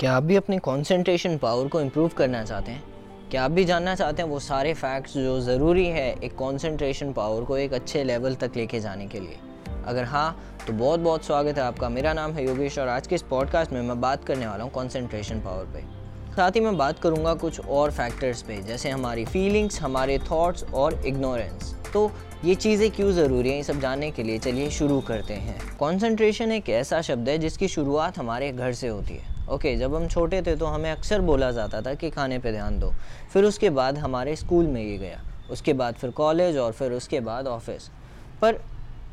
क्या आप भी अपनी कंसंट्रेशन पावर को इम्प्रूव करना चाहते हैं? क्या आप भी जानना चाहते हैं वो सारे फैक्ट्स जो ज़रूरी है एक कंसंट्रेशन पावर को एक अच्छे लेवल तक लेके जाने के लिए? अगर हाँ तो बहुत बहुत स्वागत है आपका। मेरा नाम है योगेश और आज के इस पॉडकास्ट में मैं बात करने वाला हूँ कॉन्सेंट्रेशन पावर पर साथ ही मैं बात करूँगा कुछ और फैक्टर्स पे, जैसे हमारी फीलिंग्स हमारे थॉट्स और इग्नोरेंस तो ये चीज़ें क्यों ज़रूरी हैं, ये सब जानने के लिए चलिए शुरू करते हैं। कॉन्सेंट्रेशन एक ऐसा शब्द है जिसकी शुरुआत हमारे घर से होती है। ओके जब हम छोटे थे तो हमें अक्सर बोला जाता था कि खाने पे ध्यान दो। फिर उसके बाद हमारे स्कूल में ये गया। उसके बाद फिर कॉलेज और फिर उसके बाद ऑफ़िस पर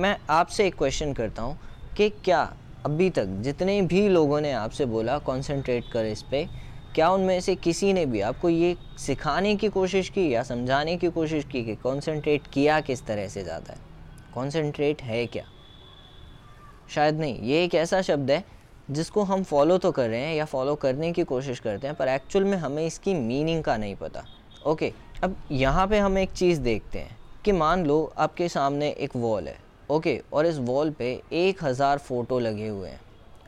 मैं आपसे एक क्वेश्चन करता हूँ कि क्या अभी तक जितने भी लोगों ने आपसे बोला कॉन्सेंट्रेट कर इस पर क्या उनमें से किसी ने भी आपको ये सिखाने की कोशिश की या समझाने की कोशिश की कि कॉन्सेंट्रेट किया किस तरह से ज़्यादा है? कॉन्सेंट्रेट है क्या? शायद नहीं, ये एक ऐसा शब्द है जिसको हम फॉलो तो कर रहे हैं या फॉलो करने की कोशिश करते हैं, पर एक्चुअल में हमें इसकी मीनिंग का नहीं पता। ओके अब यहाँ पे हम एक चीज़ देखते हैं कि मान लो आपके सामने एक वॉल है ओके और इस वॉल पे एक हज़ार फ़ोटो लगे हुए हैं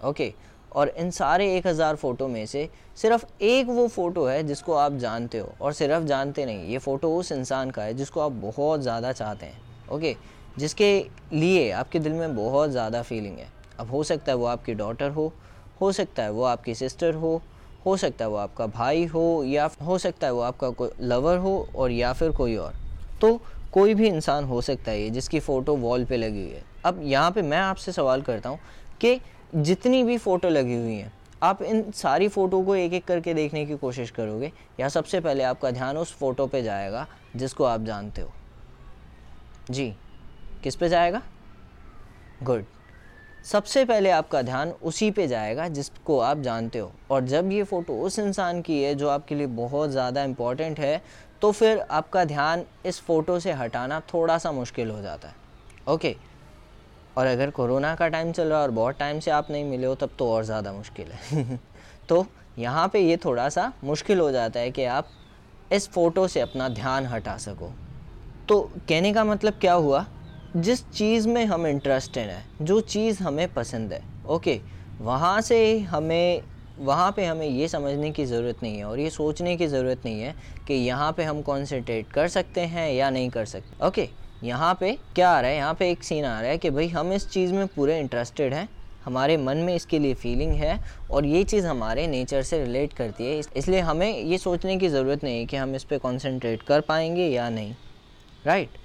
ओके और इन सारे एक हज़ार फ़ोटो में से सिर्फ़ एक वो फ़ोटो है जिसको आप जानते हो, और सिर्फ़ जानते नहीं, ये फ़ोटो उस इंसान का है जिसको आप बहुत ज़्यादा चाहते हैं ओके जिसके लिए आपके दिल में बहुत ज़्यादा फीलिंग है। अब हो सकता है वो आपकी डॉटर हो हो सकता है वो आपकी सिस्टर हो हो सकता है वो आपका भाई हो, या हो सकता है वो आपका कोई लवर हो और या फिर कोई और। तो कोई भी इंसान हो सकता है ये जिसकी फ़ोटो वॉल पे लगी हुई है। अब यहाँ पे मैं आपसे सवाल करता हूँ कि जितनी भी फ़ोटो लगी हुई हैं, आप इन सारी फ़ोटो को एक एक करके देखने की कोशिश करोगे या सबसे पहले आपका ध्यान उस फ़ोटो पे जाएगा जिसको आप जानते हो? जी, किस पे जाएगा? गुड सबसे पहले आपका ध्यान उसी पे जाएगा जिसको आप जानते हो। और जब ये फ़ोटो उस इंसान की है जो आपके लिए बहुत ज़्यादा इंपॉर्टेंट है तो फिर आपका ध्यान इस फ़ोटो से हटाना थोड़ा सा मुश्किल हो जाता है। ओके और अगर कोरोना का टाइम चल रहा है और बहुत टाइम से आप नहीं मिले हो, तब तो और ज़्यादा मुश्किल है। तो यहाँ पे ये थोड़ा सा मुश्किल हो जाता है कि आप इस फ़ोटो से अपना ध्यान हटा सको। तो कहने का मतलब क्या हुआ? जिस चीज़ में हम इंटरेस्टेड हैं, जो चीज़ हमें पसंद है ओके वहाँ से हमें, वहाँ पे हमें ये समझने की ज़रूरत नहीं है और ये सोचने की ज़रूरत नहीं है कि यहाँ पे हम कॉन्सेंट्रेट कर सकते हैं या नहीं कर सकते। ओके यहाँ पे क्या आ रहा है? यहाँ पे एक सीन आ रहा है कि भाई हम इस चीज़ में पूरे इंटरेस्टेड हैं, हमारे मन में इसके लिए फीलिंग है और ये चीज़ हमारे नेचर से रिलेट करती है। इसलिए हमें ये सोचने की ज़रूरत नहीं है कि हम इस पर कॉन्सेंट्रेट कर पाएँगे या नहीं राइट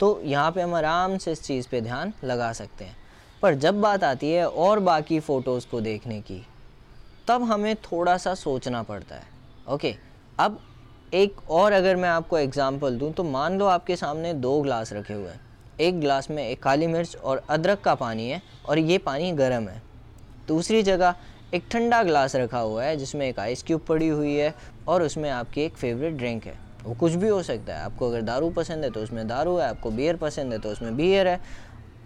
तो यहाँ पे हम आराम से इस चीज़ पे ध्यान लगा सकते हैं। पर जब बात आती है और बाकी फ़ोटोज़ को देखने की, तब हमें थोड़ा सा सोचना पड़ता है। ओके, अब एक और अगर मैं आपको एग्ज़ाम्पल दूँ तो मान लो आपके सामने दो ग्लास रखे हुए हैं। एक ग्लास में एक काली मिर्च और अदरक का पानी है और ये पानी गर्म है। दूसरी जगह एक ठंडा ग्लास रखा हुआ है, जिसमें एक आइस क्यूब पड़ी हुई है और उसमें आपकी एक फेवरेट ड्रिंक है। वो कुछ भी हो सकता है। आपको अगर दारू पसंद है तो उसमें दारू है, आपको बियर पसंद है तो उसमें बियर है।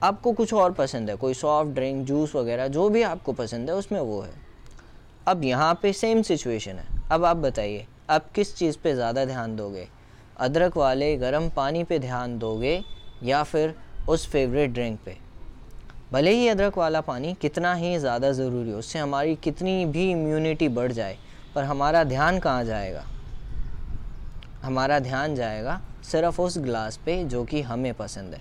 आपको कुछ और पसंद है, कोई सॉफ्ट ड्रिंक जूस वगैरह, जो भी आपको पसंद है, उसमें वो है। अब यहाँ पे सेम सिचुएशन है। अब आप बताइए, आप किस चीज़ पे ज़्यादा ध्यान दोगे? अदरक वाले गर्म पानी पे ध्यान दोगे या फिर उस फेवरेट ड्रिंक पे? भले ही अदरक वाला पानी कितना ही ज़्यादा ज़रूरी हो, उससे हमारी कितनी भी इम्यूनिटी बढ़ जाए, पर हमारा ध्यान कहाँ जाएगा? हमारा ध्यान जाएगा सिर्फ़ उस ग्लास पे जो कि हमें पसंद है।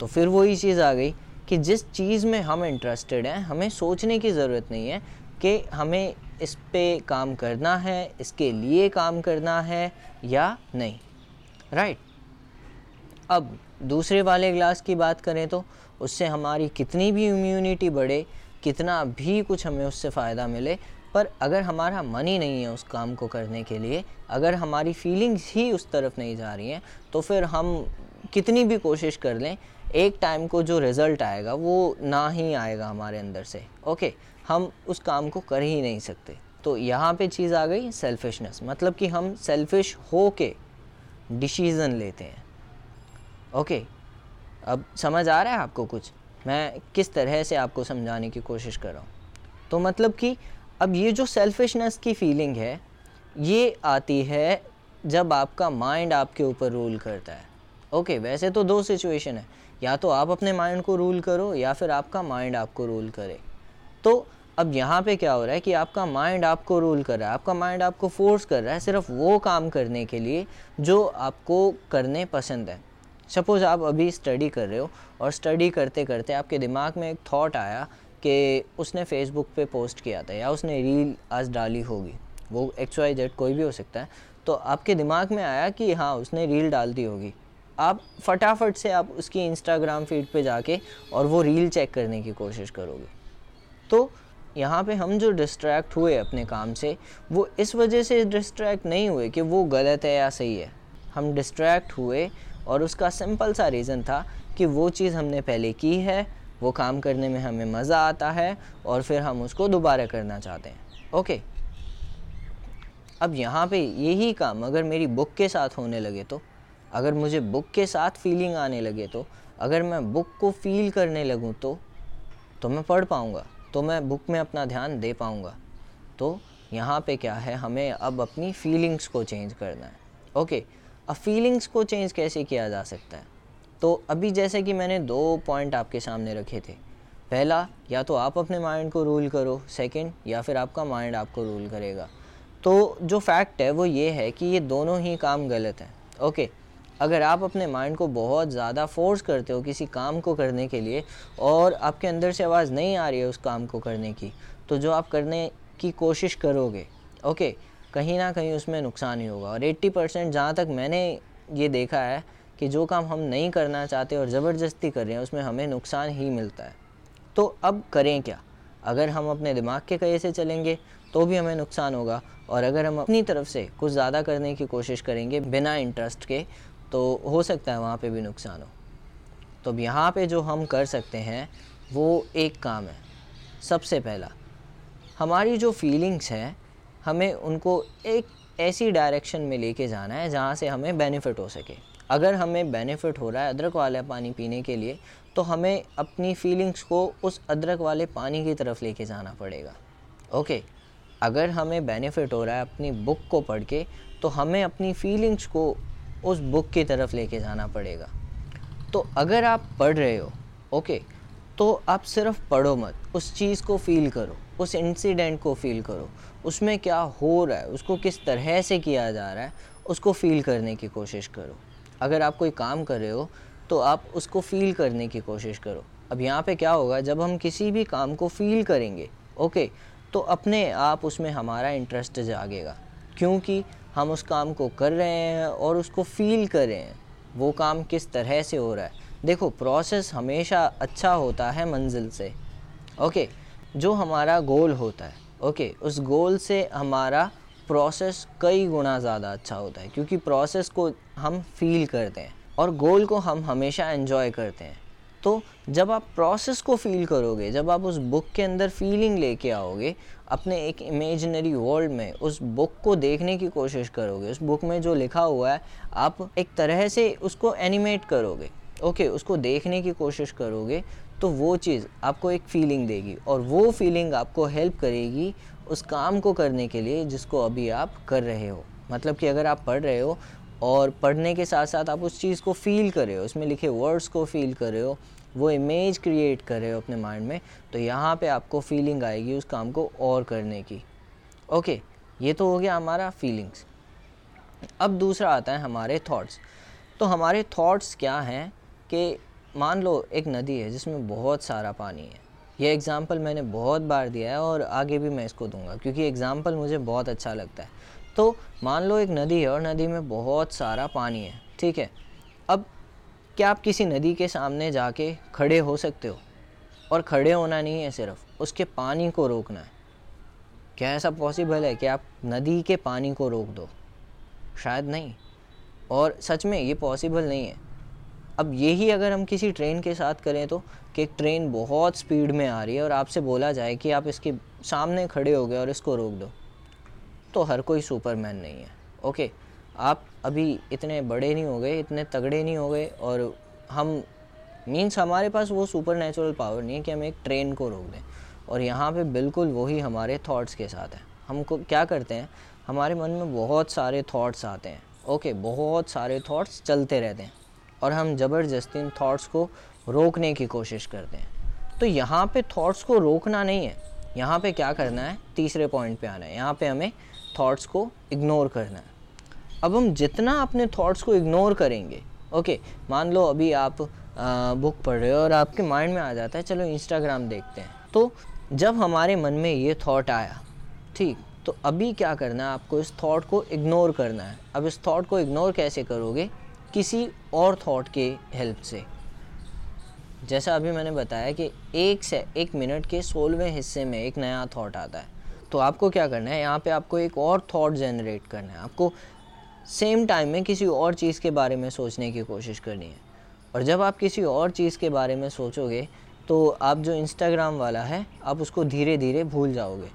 तो फिर वही चीज़ आ गई कि जिस चीज़ में हम इंटरेस्टेड हैं, हमें सोचने की ज़रूरत नहीं है कि हमें इस पे काम करना है, इसके लिए काम करना है या नहीं राइट अब दूसरे वाले ग्लास की बात करें तो उससे हमारी कितनी भी इम्यूनिटी बढ़े, कितना भी कुछ हमें उससे फ़ायदा मिले पर अगर हमारा मन ही नहीं है उस काम को करने के लिए, अगर हमारी फीलिंग्स ही उस तरफ़ नहीं जा रही हैं तो फिर हम कितनी भी कोशिश कर लें, एक टाइम को जो रिज़ल्ट आएगा, वो ना ही आएगा हमारे अंदर से ओके हम उस काम को कर ही नहीं सकते। तो यहाँ पे चीज़ आ गई सेल्फिशनेस मतलब कि हम सेल्फिश हो के डिसीज़न लेते हैं ओके अब समझ आ रहा है आपको कुछ? मैं किस तरह से आपको समझाने की कोशिश कर रहा हूँ? तो मतलब कि अब ये जो सेल्फिशनेस की फीलिंग है ये आती है जब आपका माइंड आपके ऊपर रूल करता है। ओके okay, वैसे तो दो सिचुएशन है। या तो आप अपने माइंड को रूल करो या फिर आपका माइंड आपको रूल करे। तो अब यहाँ पे क्या हो रहा है कि आपका माइंड आपको रूल कर रहा है। आपका माइंड आपको फोर्स कर रहा है सिर्फ़ वो काम करने के लिए जो आपको करने पसंद है। सपोज़ आप अभी स्टडी कर रहे हो और स्टडी करते करते आपके दिमाग में एक थॉट आया कि उसने फेसबुक पे पोस्ट किया था या उसने रील आज डाली होगी। वो एक्स वाई जेड कोई भी हो सकता है। तो आपके दिमाग में आया कि हाँ उसने रील डाल दी होगी। आप फटाफट से आप उसकी इंस्टाग्राम फ़ीड पे जाके और वो रील चेक करने की कोशिश करोगे। तो यहाँ पे हम जो डिस्ट्रैक्ट हुए अपने काम से, वो इस वजह से डिस्ट्रैक्ट नहीं हुए कि वो गलत है या सही है। हम डिस्ट्रैक्ट हुए और उसका सिंपल सा रीज़न था कि वो चीज़ हमने पहले की है वो काम करने में हमें मज़ा आता है और फिर हम उसको दोबारा करना चाहते हैं। ओके? अब यहाँ पे यही काम अगर मेरी बुक के साथ होने लगे तो अगर मुझे बुक के साथ फीलिंग आने लगे तो अगर मैं बुक को फील करने लगूँ तो तो मैं पढ़ पाऊँगा तो मैं बुक में अपना ध्यान दे पाऊँगा। तो यहाँ पे क्या है, हमें अब अपनी फीलिंग्स को चेंज करना है। ओके? अब फीलिंग्स को चेंज कैसे किया जा सकता है? तो अभी जैसे कि मैंने दो पॉइंट आपके सामने रखे थे। पहला, या तो आप अपने माइंड को रूल करो। सेकंड या फिर आपका माइंड आपको रूल करेगा। तो जो फैक्ट है, वो ये है कि ये दोनों ही काम गलत हैं। ओके अगर आप अपने माइंड को बहुत ज़्यादा फोर्स करते हो किसी काम को करने के लिए, और आपके अंदर से आवाज़ नहीं आ रही है उस काम को करने की तो जो आप करने की कोशिश करोगे ओके कहीं ना कहीं उसमें नुकसान ही होगा। और 80 परसेंट जहाँ तक मैंने ये देखा है कि जो काम हम नहीं करना चाहते और ज़बरदस्ती कर रहे हैं, उसमें हमें नुकसान ही मिलता है। तो अब करें क्या? अगर हम अपने दिमाग के कहे से चलेंगे तो भी हमें नुकसान होगा। और अगर हम अपनी तरफ़ से कुछ ज़्यादा करने की कोशिश करेंगे बिना इंटरेस्ट के तो हो सकता है वहाँ पे भी नुकसान हो। तो अब यहाँ पे जो हम कर सकते हैं, वो एक काम है। सबसे पहला, हमारी जो फीलिंग्स हैं, हमें उनको एक ऐसी डायरेक्शन में लेके जाना है जहाँ से हमें बेनिफिट हो सके। अगर हमें बेनिफिट हो रहा है अदरक वाला पानी पीने के लिए तो हमें अपनी फीलिंग्स को उस अदरक वाले पानी की तरफ़ लेके जाना पड़ेगा। ओके अगर हमें बेनिफिट हो रहा है अपनी बुक को पढ़ के तो हमें अपनी फीलिंग्स को उस बुक की तरफ़ लेके जाना पड़ेगा। तो अगर आप पढ़ रहे हो ओके तो आप सिर्फ़ पढ़ो मत, उस चीज़ को फील करो, उस इंसिडेंट को फील करो। उसमें क्या हो रहा है, उसको किस तरह से किया जा रहा है, उसको फील करने की कोशिश करो। अगर आप कोई काम कर रहे हो तो आप उसको फील करने की कोशिश करो। अब यहाँ पे क्या होगा, जब हम किसी भी काम को फील करेंगे ओके तो अपने आप उसमें हमारा इंटरेस्ट जागेगा। क्योंकि हम उस काम को कर रहे हैं और उसको फील कर रहे हैं। वो काम किस तरह से हो रहा है। देखो प्रोसेस हमेशा अच्छा होता है मंजिल से ओके जो हमारा गोल होता है ओके उस गोल से हमारा प्रोसेस कई गुना ज़्यादा अच्छा होता है, क्योंकि प्रोसेस को हम फील करते हैं और गोल को हम हमेशा एंजॉय करते हैं। तो जब आप प्रोसेस को फील करोगे, जब आप उस बुक के अंदर फीलिंग लेके आओगे, अपने एक इमेजिनरी वर्ल्ड में उस बुक को देखने की कोशिश करोगे, उस बुक में जो लिखा हुआ है, आप एक तरह से उसको एनिमेट करोगे ओके उसको देखने की कोशिश करोगे तो वो चीज़ आपको एक फीलिंग देगी और वो फीलिंग आपको हेल्प करेगी उस काम को करने के लिए जिसको अभी आप कर रहे हो। मतलब कि अगर आप पढ़ रहे हो और पढ़ने के साथ साथ आप उस चीज़ को फील कर रहे हो, उसमें लिखे वर्ड्स को फील कर रहे हो, वो इमेज क्रिएट कर रहे हो अपने माइंड में तो यहाँ पे आपको फीलिंग आएगी उस काम को और करने की। ओके ये तो हो गया हमारा फीलिंग्स अब दूसरा आता है हमारे थॉट्स तो हमारे थॉट्स क्या हैं कि मान लो एक नदी है जिसमें बहुत सारा पानी है। ये एग्ज़ाम्पल मैंने बहुत बार दिया है और आगे भी मैं इसको दूँगा, क्योंकि एग्ज़ाम्पल मुझे बहुत अच्छा लगता है। तो मान लो एक नदी है और नदी में बहुत सारा पानी है, ठीक है? अब क्या आप किसी नदी के सामने जाके खड़े हो सकते हो? और खड़े होना नहीं है सिर्फ़, उसके पानी को रोकना है। क्या ऐसा पॉसिबल है कि आप नदी के पानी को रोक दो? शायद नहीं। और सच में ये पॉसिबल नहीं है। अब यही अगर हम किसी ट्रेन के साथ करें तो कि एक ट्रेन बहुत स्पीड में आ रही है और आपसे बोला जाए कि आप इसके सामने खड़े हो गए और इसको रोक दो तो हर कोई सुपरमैन नहीं है। ओके आप अभी इतने बड़े नहीं हो गए, इतने तगड़े नहीं हो गए और हम मीन्स हमारे पास वो सुपर नेचुरल पावर नहीं है कि हम एक ट्रेन को रोक दें। और यहाँ पे बिल्कुल वही हमारे थॉट्स के साथ है। हमको क्या करते हैं, हमारे मन में बहुत सारे थॉट्स आते हैं। ओके बहुत सारे थॉट्स चलते रहते हैं। और हम ज़बरदस्ती इन थाट्स को रोकने की कोशिश करते हैं। तो यहाँ पे थॉट्स को रोकना नहीं है। यहाँ पे क्या करना है? तीसरे पॉइंट पे आना है। यहाँ पे हमें थॉट्स को इग्नोर करना है। अब हम जितना अपने थॉट्स को इग्नोर करेंगे ओके मान लो अभी आप आ, बुक पढ़ रहे हो और आपके माइंड में आ जाता है चलो इंस्टाग्राम देखते हैं। तो जब हमारे मन में ये थॉट आया ठीक तो अभी क्या करना है? आपको इस थॉट को इग्नोर करना है। अब इस थॉट को इग्नोर कैसे करोगे? किसी और थॉट के हेल्प से। जैसा अभी मैंने बताया कि एक से, एक मिनट के सोलहवें हिस्से में एक नया थॉट आता है। तो आपको क्या करना है? यहाँ पे आपको एक और थॉट जनरेट करना है। आपको सेम टाइम में किसी और चीज़ के बारे में सोचने की कोशिश करनी है। और जब आप किसी और चीज़ के बारे में सोचोगे तो आप जो इंस्टाग्राम वाला है, आप उसको धीरे धीरे भूल जाओगे।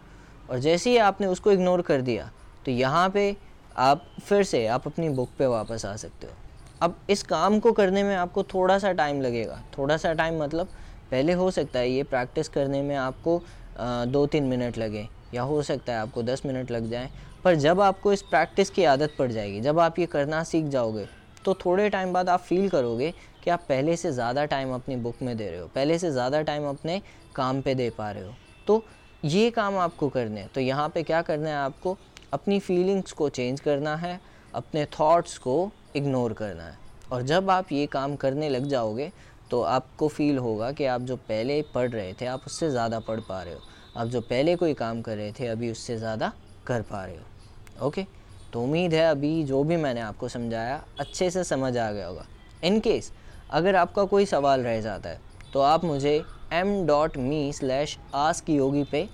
और जैसे ही आपने उसको इग्नोर कर दिया तो यहाँ पे आप फिर से, आप अपनी बुक पे वापस आ सकते हो। अब इस काम को करने में आपको थोड़ा सा टाइम लगेगा। थोड़ा सा टाइम मतलब पहले हो सकता है ये प्रैक्टिस करने में आपको दो तीन मिनट लगे या हो सकता है आपको दस मिनट लग जाए। पर जब आपको इस प्रैक्टिस की आदत पड़ जाएगी, जब आप ये करना सीख जाओगे तो थोड़े टाइम बाद आप फील करोगे कि आप पहले से ज़्यादा टाइम अपनी बुक में दे रहे हो, पहले से ज़्यादा टाइम अपने काम पे दे पा रहे हो। तो ये काम आपको करने हैं। तो यहाँ पे क्या करना है आपको, अपनी फीलिंग्स को चेंज करना है, अपने थॉट्स को इग्नोर करना है। और जब आप ये काम करने लग जाओगे तो आपको फील होगा कि आप जो पहले पढ़ रहे थे, आप उससे ज़्यादा पढ़ पा रहे हो। आप जो पहले कोई काम कर रहे थे, अभी उससे ज़्यादा कर पा रहे हो। ओके? तो उम्मीद है अभी जो भी मैंने आपको समझाया, अच्छे से समझ आ गया होगा। इन केस अगर आपका कोई सवाल रह जाता है तो आप मुझे M dot me slash ask Yogi पे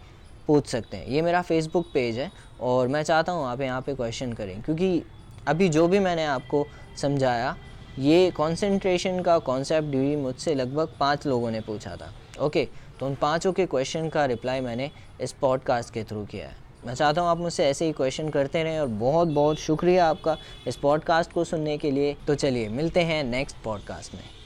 पूछ सकते हैं। ये मेरा फेसबुक पेज है और मैं चाहता हूँ आप यहाँ पे क्वेश्चन करें, क्योंकि अभी जो भी मैंने आपको समझाया, ये कॉन्सेंट्रेशन का कॉन्सेप्ट भी मुझसे लगभग पाँच लोगों ने पूछा था ओके तो उन पाँचों के क्वेश्चन का रिप्लाई मैंने इस पॉडकास्ट के थ्रू किया है। मैं चाहता हूँ आप मुझसे ऐसे ही क्वेश्चन करते रहें और बहुत बहुत शुक्रिया आपका इस पॉडकास्ट को सुनने के लिए। तो चलिए, मिलते हैं नेक्स्ट पॉडकास्ट में।